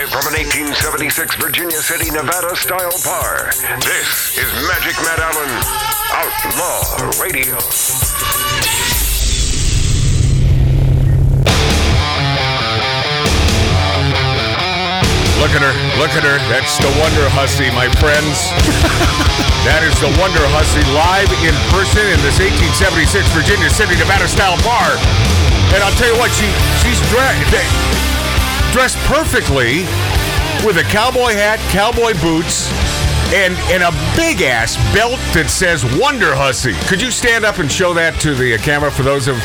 Live from an 1876 Virginia City, Nevada style bar. This is Magic Matt Allen, Outlaw Radio. Look at her. Look at her. That's the Wonder Hussy, my friends. that is the Wonder Hussy live in person in this 1876 Virginia City, Nevada style bar. And I'll tell you what, she she's dressed dressed perfectly with a cowboy hat, cowboy boots, and and a big ass belt that says Wonder Hussy. Could you stand up and show that to the camera for those of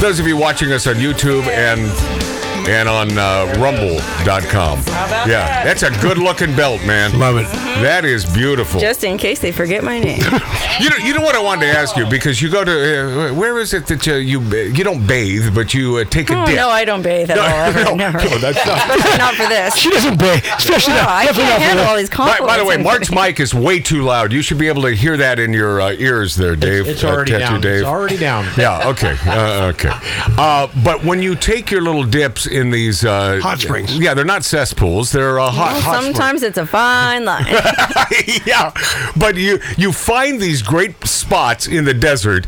those of you watching us on YouTube and and on uh, rumble.com. Yeah, that's a good looking belt, man. Love it. That is beautiful. Just in case they forget my name. You know, you know what I wanted to ask you because you go to uh, where is it that uh, you you don't bathe but you uh, take a Oh, dip? no, I don't bathe at all. Ever. no, Never. no, that's not. Especially not for this. She doesn't bathe, especially No, not. I can't not for handle all these By, compliments. by the way, Mark's mic is way too loud. You should be able to hear that in your uh, ears there, Dave. It's Uh, already Tattoo down. Dave. It's already down. Yeah. Okay. Uh, okay. Uh, but when you take your little dips in these uh, Hot springs. yeah, they're not cesspools. They're uh, hot. Well, hot springs. sometimes it's a fine line. yeah, but you you find these great spots in the desert,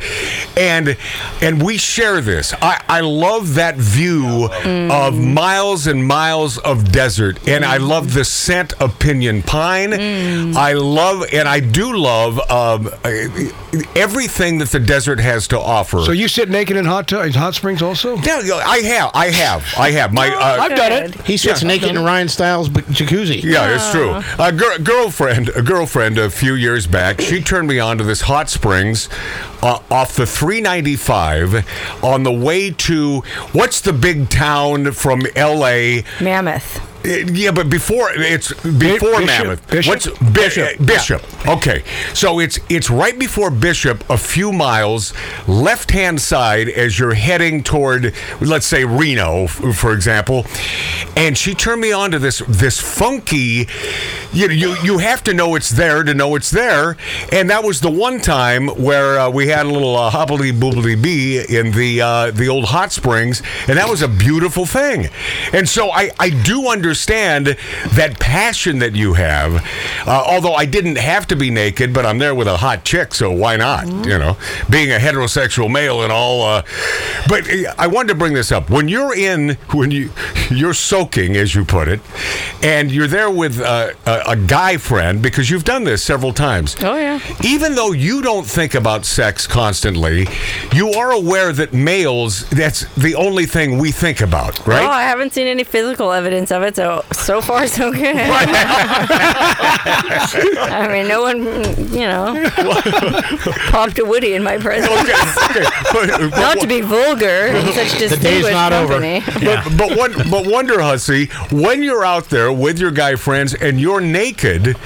and and we share this. I I love that view of miles and miles of desert, and I love the scent of pinyon pine. I love and I do love um, everything that the desert has to offer. So you sit naked in hot tu- in hot springs also? yeah, yeah, I have, I have, I have. Yeah, my uh, I've done it. Good. He sits naked in Ryan Stiles' b- jacuzzi. Yeah, it's true. A gir- girlfriend, a girlfriend, a few years back, she turned me on to this hot springs uh, off the 395 on the way to what's the big town from L.A. Mammoth. Yeah, but before it's before Bishop. Mammoth. Bishop? What's Bishop? Bishop. Okay, so it's it's right before Bishop, a few miles left hand side as you're heading toward, let's say Reno, for example. And she turned me on to this this funky. You you you have to know it's there to know it's there. And that was the one time where uh, we had a little uh, hobbly boobly bee in the uh, the old hot springs, and that was a beautiful thing. And so I I do understand that passion that you have. Uh, although I didn't have to be naked, but I'm there with a hot chick, so why not? You know, being a heterosexual male and all. Uh, but uh, I wanted to bring this up when you're in when you you're soaking, as you put it, and you're there with uh, a, a guy friend because you've done this several times. Oh, yeah. Even though you don't think about sex constantly, you are aware that males, that's the only thing we think about, right? Oh, I haven't seen any physical evidence of it, so so far so good. I mean, no one, you know, popped a Woody in my presence. okay, okay. But, Not to be vulgar such distinguished not over. company. But, but, one, but wonder, Hussy, when you're out there with your guy friends and you're naked,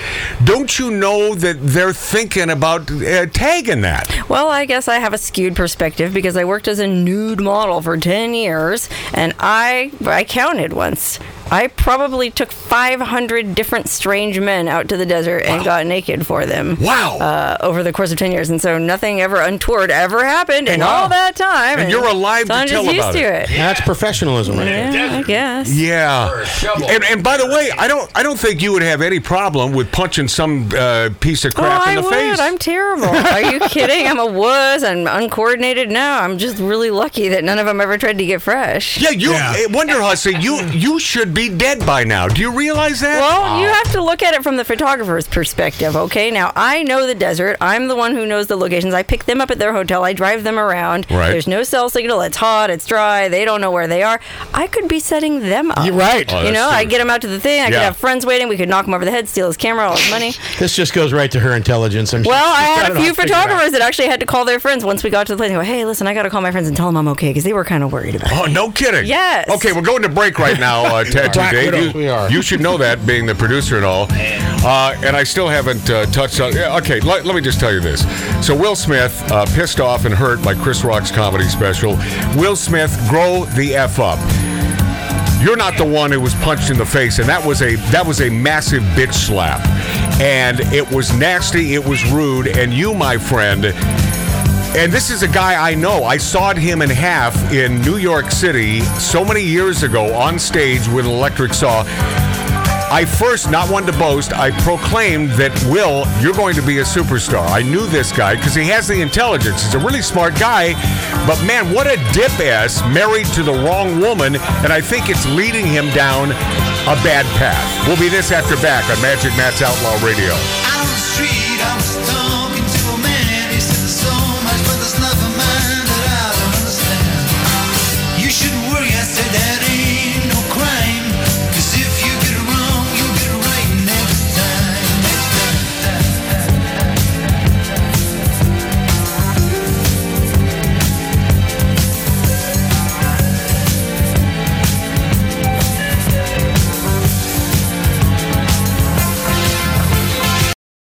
don't you know that they're thinking about uh, tagging that? Well, I guess I have a skewed perspective because I worked as a nude model for 10 years and I I counted once. I probably took 500 different strange men out to the desert and got naked for them. Wow. Uh, over the course of 10 years. And so nothing ever untoward ever happened in Wow. all that time. And you're alive so to I'm tell just used about to it. it. That's professionalism right there. Yeah, I guess. Yeah, and, and by the way, I don't I don't think you would have any problem with punching some uh, piece of Oh, crap I in the would. face. I'm terrible. Are you kidding? I'm a wuss. I'm uncoordinated now. I'm just really lucky that none of them ever tried to get fresh. yeah, you Yeah. eh, Wonder Hussy, you you should be dead by now. Do you realize that? Well, you have to look at it from the photographer's perspective, okay? Now, I know the desert. I'm the one who knows the locations. I pick them up at their hotel. I drive them around. Right. There's no cell signal. It's hot. It's dry. They don't know where they are. I could be setting them up. You're right. Oh, you that's know, I get them out to the thing. I could have friends waiting. We could knock him over the head, steal his camera, all his money. This just goes right to her intelligence. I'm Well, I had a few photographers that actually had to call their friends once we got to the place and go, hey, listen, I got to call my friends and tell them I'm okay because they were kind of worried about it. Oh, no kidding. Yes. Okay, we're going to break right now, uh, Tattoo Black. Widows, You, we are. you should know that, being the producer and all. Uh, and I still haven't uh, touched on. Okay, let, let me just tell you this. So Will Smith, uh, pissed off and hurt by Chris Rock's comedy special. Will Smith, grow the f up. You're not the one who was punched in the face, and that was a that was a massive bitch slap, and it was nasty. It was rude, and you, my friend, and this is a guy I know. I sawed him in half in New York City so many years ago on stage with an electric saw. I first, not one to boast, I proclaimed that Will, you're going to be a superstar. I knew this guy because he has the intelligence. He's a really smart guy, but man, what a dip ass married to the wrong woman, and I think it's leading him down a bad path. We'll be this after back on Magic Matt's Outlaw Radio.